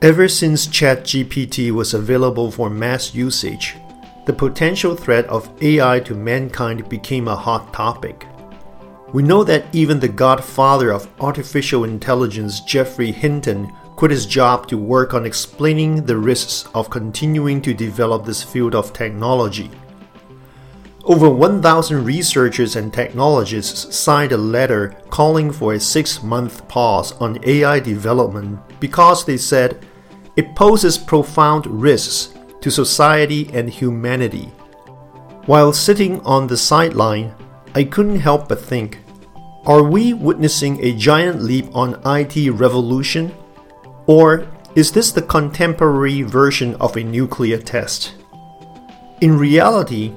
Ever since ChatGPT was available for mass usage, the potential threat of AI to mankind became a hot topic. We know that even the godfather of artificial intelligence, Geoffrey Hinton, quit his job to work on explaining the risks of continuing to develop this field of technology. Over 1,000 researchers and technologists signed a letter calling for a six month pause on AI development because they said it poses profound risks to society and humanity. While sitting on the sideline, I couldn't help but think are we witnessing a giant leap on IT revolution? Or is this the contemporary version of a nuclear test? In reality,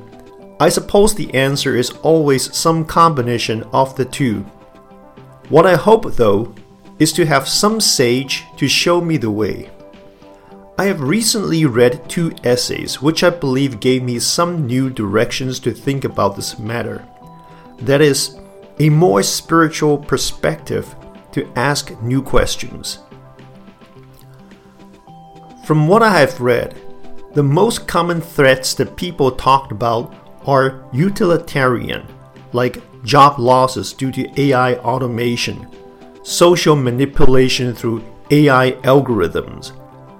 I suppose the answer is always some combination of the two. What I hope, though, is to have some sage to show me the way. I have recently read two essays which I believe gave me some new directions to think about this matter. That is, a more spiritual perspective to ask new questions. From what I have read, the most common threats that people talked about are utilitarian, like job losses due to AI automation, social manipulation through AI algorithms,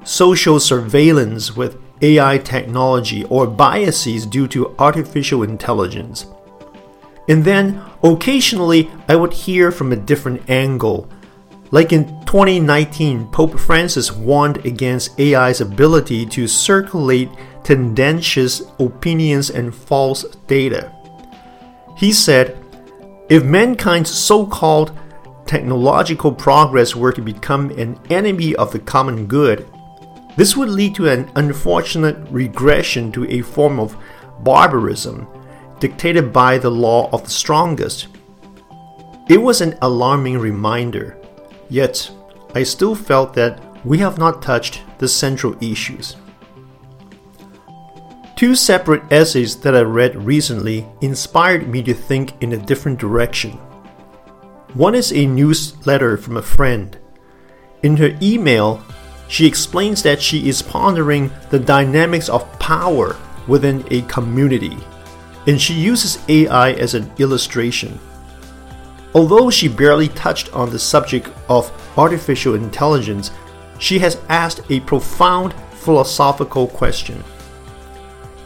social surveillance with AI technology, or biases due to artificial intelligence. And then occasionally I would hear from a different angle. Like in 2019, Pope Francis warned against AI's ability to circulate tendentious opinions and false data. He said, if mankind's so called technological progress were to become an enemy of the common good, this would lead to an unfortunate regression to a form of barbarism dictated by the law of the strongest. It was an alarming reminder, yet I still felt that we have not touched the central issues. Two separate essays that I read recently inspired me to think in a different direction. One is a newsletter from a friend. In her email, she explains that she is pondering the dynamics of power within a community and she uses AI as an illustration. Although she barely touched on the subject of artificial intelligence, she has asked a profound philosophical question.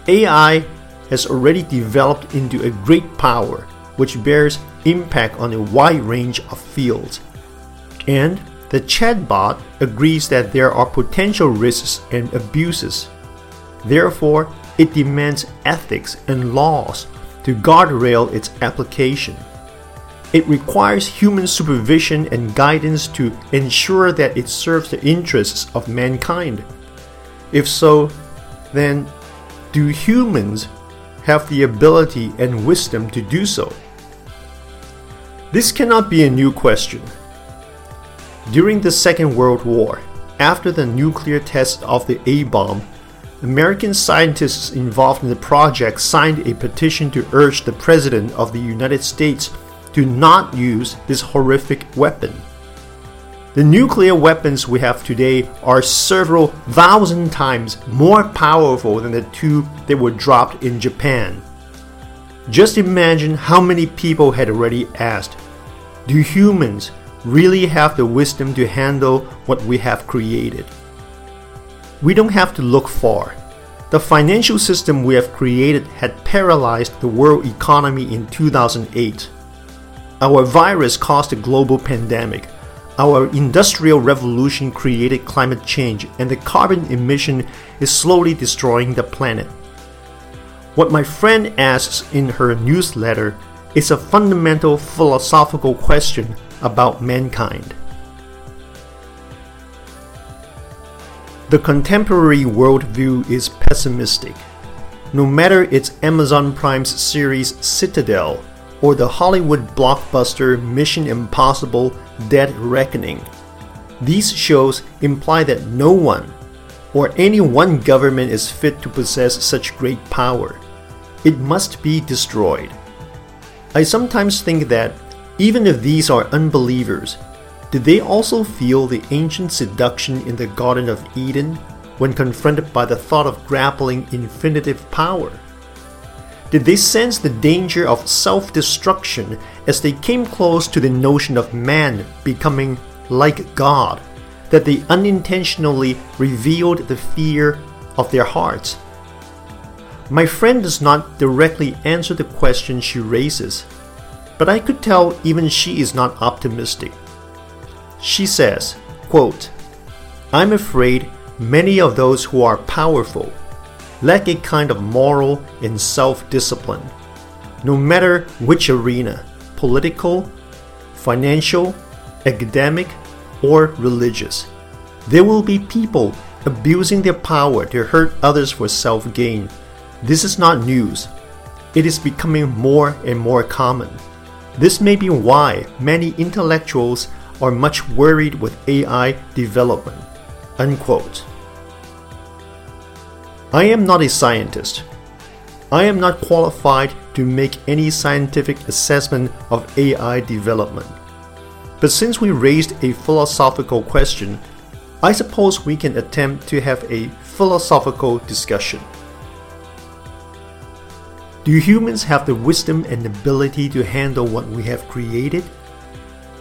AI has already developed into a great power which bears impact on a wide range of fields. And the chatbot agrees that there are potential risks and abuses. Therefore, it demands ethics and laws to guardrail its application. It requires human supervision and guidance to ensure that it serves the interests of mankind. If so, then do humans have the ability and wisdom to do so? This cannot be a new question. During the Second World War, after the nuclear test of the A bomb, American scientists involved in the project signed a petition to urge the President of the United States to not use this horrific weapon. The nuclear weapons we have today are several thousand times more powerful than the two that were dropped in Japan. Just imagine how many people had already asked Do humans really have the wisdom to handle what we have created? We don't have to look far. The financial system we have created had paralyzed the world economy in 2008. Our virus caused a global pandemic. Our industrial revolution created climate change, and the carbon emission is slowly destroying the planet. What my friend asks in her newsletter is a fundamental philosophical question about mankind. The contemporary worldview is pessimistic. No matter it's Amazon Prime's series Citadel or the Hollywood blockbuster Mission Impossible Dead Reckoning, these shows imply that no one or any one government is fit to possess such great power. It must be destroyed. I sometimes think that even if these are unbelievers, did they also feel the ancient seduction in the Garden of Eden when confronted by the thought of grappling infinitive power? Did they sense the danger of self destruction as they came close to the notion of man becoming like God, that they unintentionally revealed the fear of their hearts? My friend does not directly answer the question she raises, but I could tell even she is not optimistic. She says, quote, I'm afraid many of those who are powerful lack a kind of moral and self discipline, no matter which arena political, financial, academic, or religious. There will be people abusing their power to hurt others for self gain. This is not news. It is becoming more and more common. This may be why many intellectuals are much worried with AI development. Unquote. I am not a scientist. I am not qualified to make any scientific assessment of AI development. But since we raised a philosophical question, I suppose we can attempt to have a philosophical discussion. Do humans have the wisdom and ability to handle what we have created?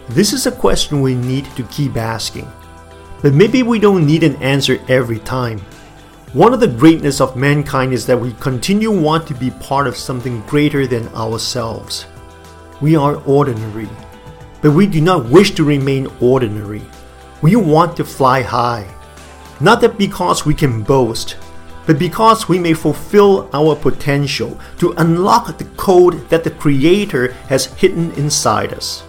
This is a question we need to keep asking. But maybe we don't need an answer every time. One of the greatness of mankind is that we continue want to be part of something greater than ourselves. We are ordinary, but we do not wish to remain ordinary. We want to fly high. Not that because we can boast, but because we may fulfill our potential to unlock the code that the Creator has hidden inside us.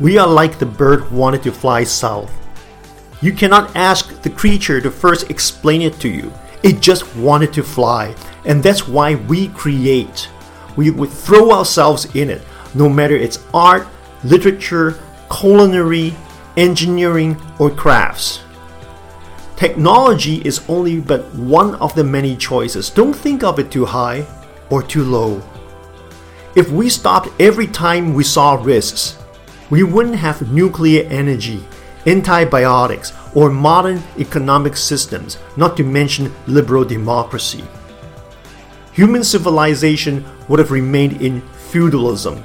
We are like the bird wanted to fly south. You cannot ask the creature to first explain it to you. It just wanted to fly, and that's why we create. We would throw ourselves in it, no matter it's art, literature, culinary, engineering, or crafts. Technology is only but one of the many choices. Don't think of it too high or too low. If we stopped every time we saw risks, we wouldn't have nuclear energy, antibiotics, or modern economic systems, not to mention liberal democracy. Human civilization would have remained in feudalism.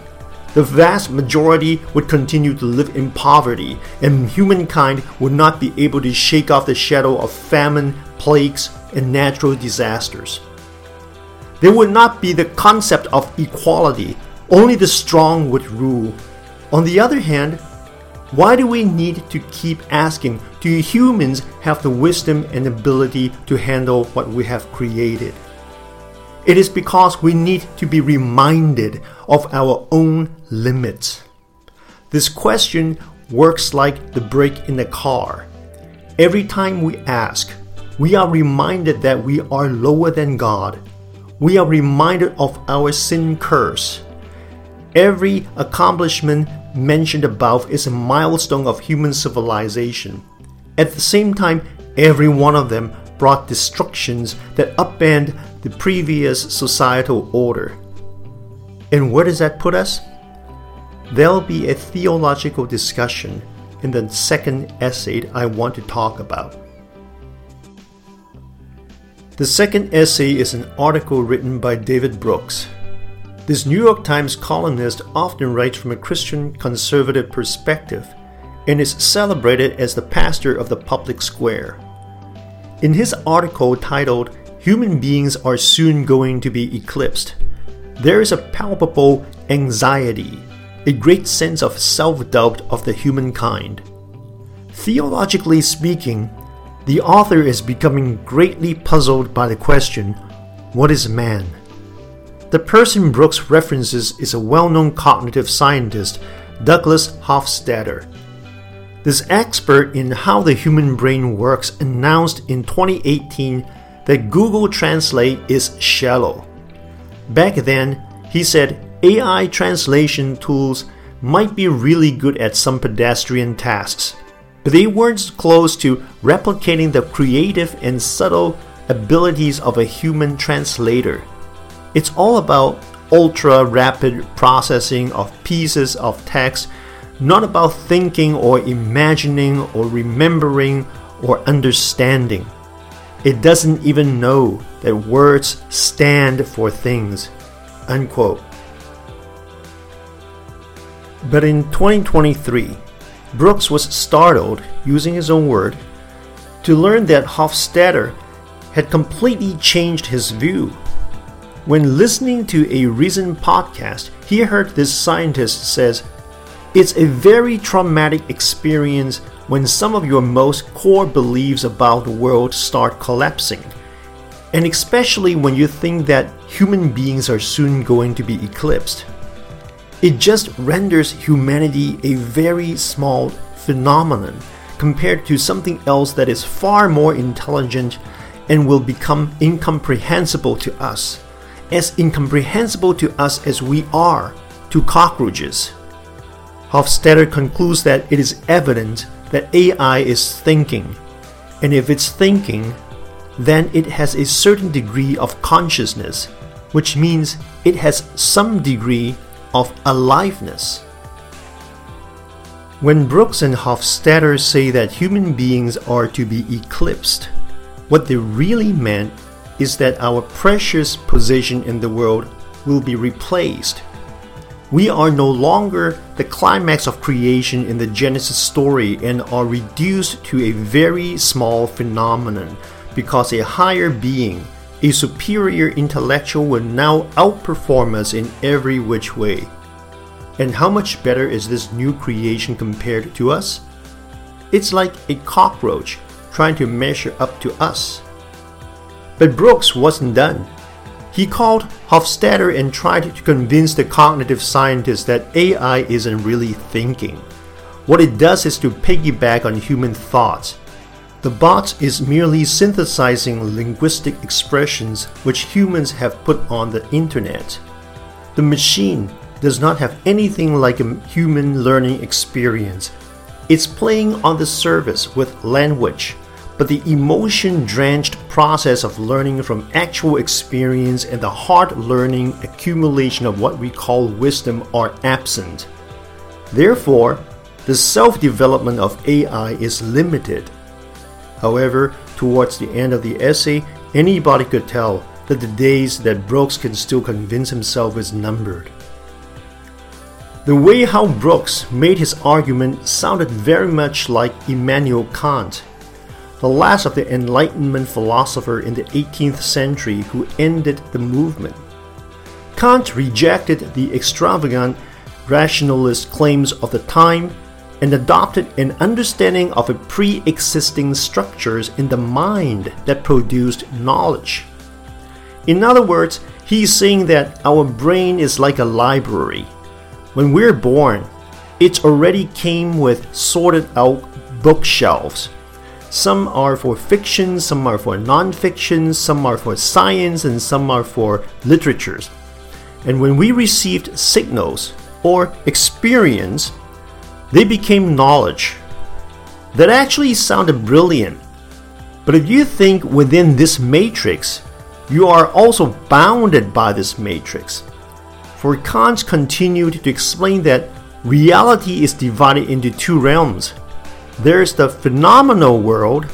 The vast majority would continue to live in poverty, and humankind would not be able to shake off the shadow of famine, plagues, and natural disasters. There would not be the concept of equality, only the strong would rule, on the other hand, why do we need to keep asking do humans have the wisdom and ability to handle what we have created? It is because we need to be reminded of our own limits. This question works like the brake in a car. Every time we ask, we are reminded that we are lower than God. We are reminded of our sin curse. Every accomplishment mentioned above is a milestone of human civilization. At the same time, every one of them brought destructions that upend the previous societal order. And where does that put us? There'll be a theological discussion in the second essay I want to talk about. The second essay is an article written by David Brooks this New York Times columnist often writes from a Christian conservative perspective and is celebrated as the pastor of the public square. In his article titled Human Beings Are Soon Going to Be Eclipsed, there is a palpable anxiety, a great sense of self doubt of the humankind. Theologically speaking, the author is becoming greatly puzzled by the question what is man? The person Brooks references is a well known cognitive scientist, Douglas Hofstadter. This expert in how the human brain works announced in 2018 that Google Translate is shallow. Back then, he said AI translation tools might be really good at some pedestrian tasks, but they weren't close to replicating the creative and subtle abilities of a human translator. It's all about ultra rapid processing of pieces of text, not about thinking or imagining or remembering or understanding. It doesn't even know that words stand for things. Unquote. But in 2023, Brooks was startled, using his own word, to learn that Hofstadter had completely changed his view. When listening to a recent podcast, he heard this scientist says, "It's a very traumatic experience when some of your most core beliefs about the world start collapsing." And especially when you think that human beings are soon going to be eclipsed. It just renders humanity a very small phenomenon compared to something else that is far more intelligent and will become incomprehensible to us, as incomprehensible to us as we are to cockroaches. Hofstadter concludes that it is evident that AI is thinking, and if it's thinking, then it has a certain degree of consciousness, which means it has some degree of aliveness. When Brooks and Hofstadter say that human beings are to be eclipsed, what they really meant is that our precious position in the world will be replaced. We are no longer the climax of creation in the Genesis story and are reduced to a very small phenomenon because a higher being a superior intellectual will now outperform us in every which way. And how much better is this new creation compared to us? It's like a cockroach trying to measure up to us. But Brooks wasn't done. He called Hofstadter and tried to convince the cognitive scientists that AI isn't really thinking. What it does is to piggyback on human thoughts the bot is merely synthesizing linguistic expressions which humans have put on the internet. The machine does not have anything like a human learning experience. It's playing on the surface with language, but the emotion drenched process of learning from actual experience and the hard learning accumulation of what we call wisdom are absent. Therefore, the self development of AI is limited However, towards the end of the essay, anybody could tell that the days that Brooks can still convince himself is numbered. The way how Brooks made his argument sounded very much like Immanuel Kant, the last of the Enlightenment philosopher in the 18th century who ended the movement. Kant rejected the extravagant rationalist claims of the time and adopted an understanding of a pre-existing structures in the mind that produced knowledge. In other words, he's saying that our brain is like a library. When we're born, it already came with sorted out bookshelves. Some are for fiction, some are for non-fiction, some are for science, and some are for literatures. And when we received signals or experience they became knowledge. That actually sounded brilliant. But if you think within this matrix, you are also bounded by this matrix. For Kant continued to explain that reality is divided into two realms. There's the phenomenal world,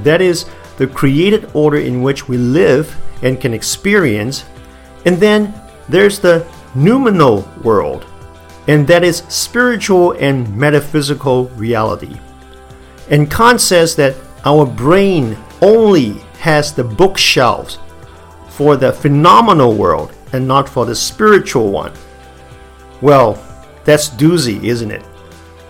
that is, the created order in which we live and can experience, and then there's the noumenal world, and that is spiritual and metaphysical reality. And Kant says that our brain only has the bookshelves for the phenomenal world and not for the spiritual one. Well, that's doozy, isn't it?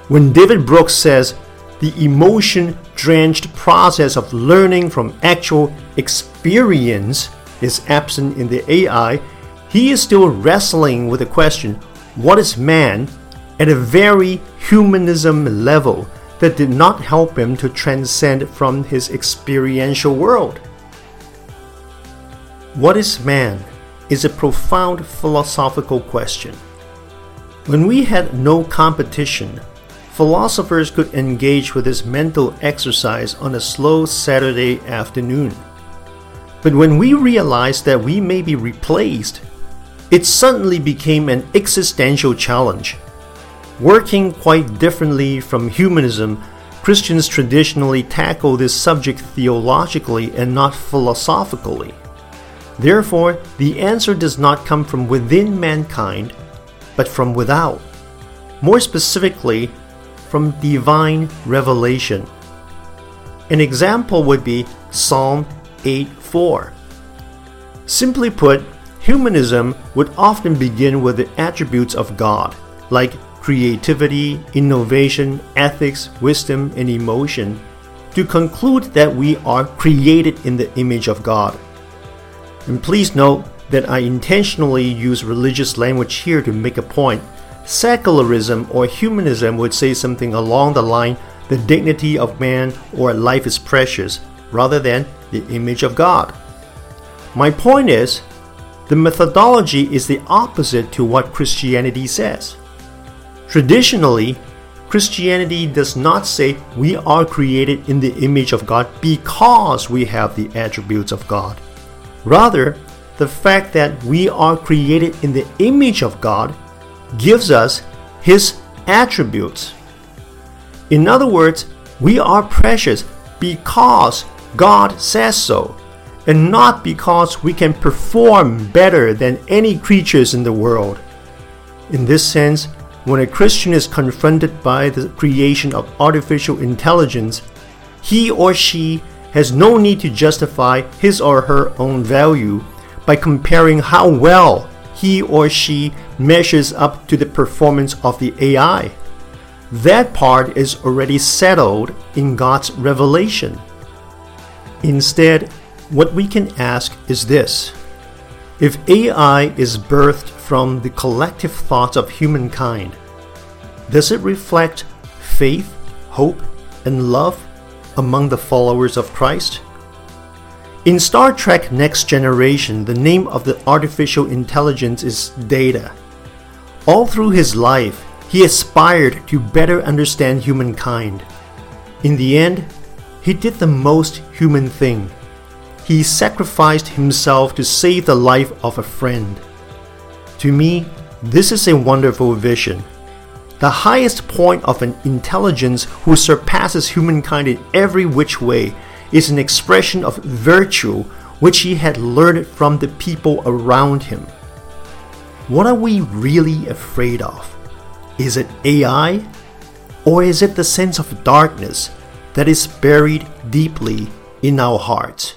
When David Brooks says the emotion drenched process of learning from actual experience is absent in the AI, he is still wrestling with the question what is man at a very humanism level that did not help him to transcend from his experiential world. What is man is a profound philosophical question. When we had no competition, philosophers could engage with this mental exercise on a slow Saturday afternoon. But when we realized that we may be replaced it suddenly became an existential challenge. Working quite differently from humanism, Christians traditionally tackle this subject theologically and not philosophically. Therefore, the answer does not come from within mankind, but from without. More specifically, from divine revelation. An example would be Psalm 8:4. Simply put, humanism would often begin with the attributes of God, like creativity, innovation, ethics, wisdom, and emotion to conclude that we are created in the image of God. And please note that I intentionally use religious language here to make a point. Secularism or humanism would say something along the line the dignity of man or life is precious rather than the image of God. My point is, the methodology is the opposite to what Christianity says. Traditionally, Christianity does not say we are created in the image of God because we have the attributes of God. Rather, the fact that we are created in the image of God gives us His attributes. In other words, we are precious because God says so, and not because we can perform better than any creatures in the world. In this sense, when a Christian is confronted by the creation of artificial intelligence, he or she has no need to justify his or her own value by comparing how well he or she measures up to the performance of the AI. That part is already settled in God's revelation. Instead, what we can ask is this If AI is birthed from the collective thoughts of humankind? Does it reflect faith, hope, and love among the followers of Christ? In Star Trek Next Generation, the name of the artificial intelligence is Data. All through his life, he aspired to better understand humankind. In the end, he did the most human thing. He sacrificed himself to save the life of a friend. To me, this is a wonderful vision. The highest point of an intelligence who surpasses humankind in every which way is an expression of virtue which he had learned from the people around him. What are we really afraid of? Is it AI? Or is it the sense of darkness that is buried deeply in our hearts?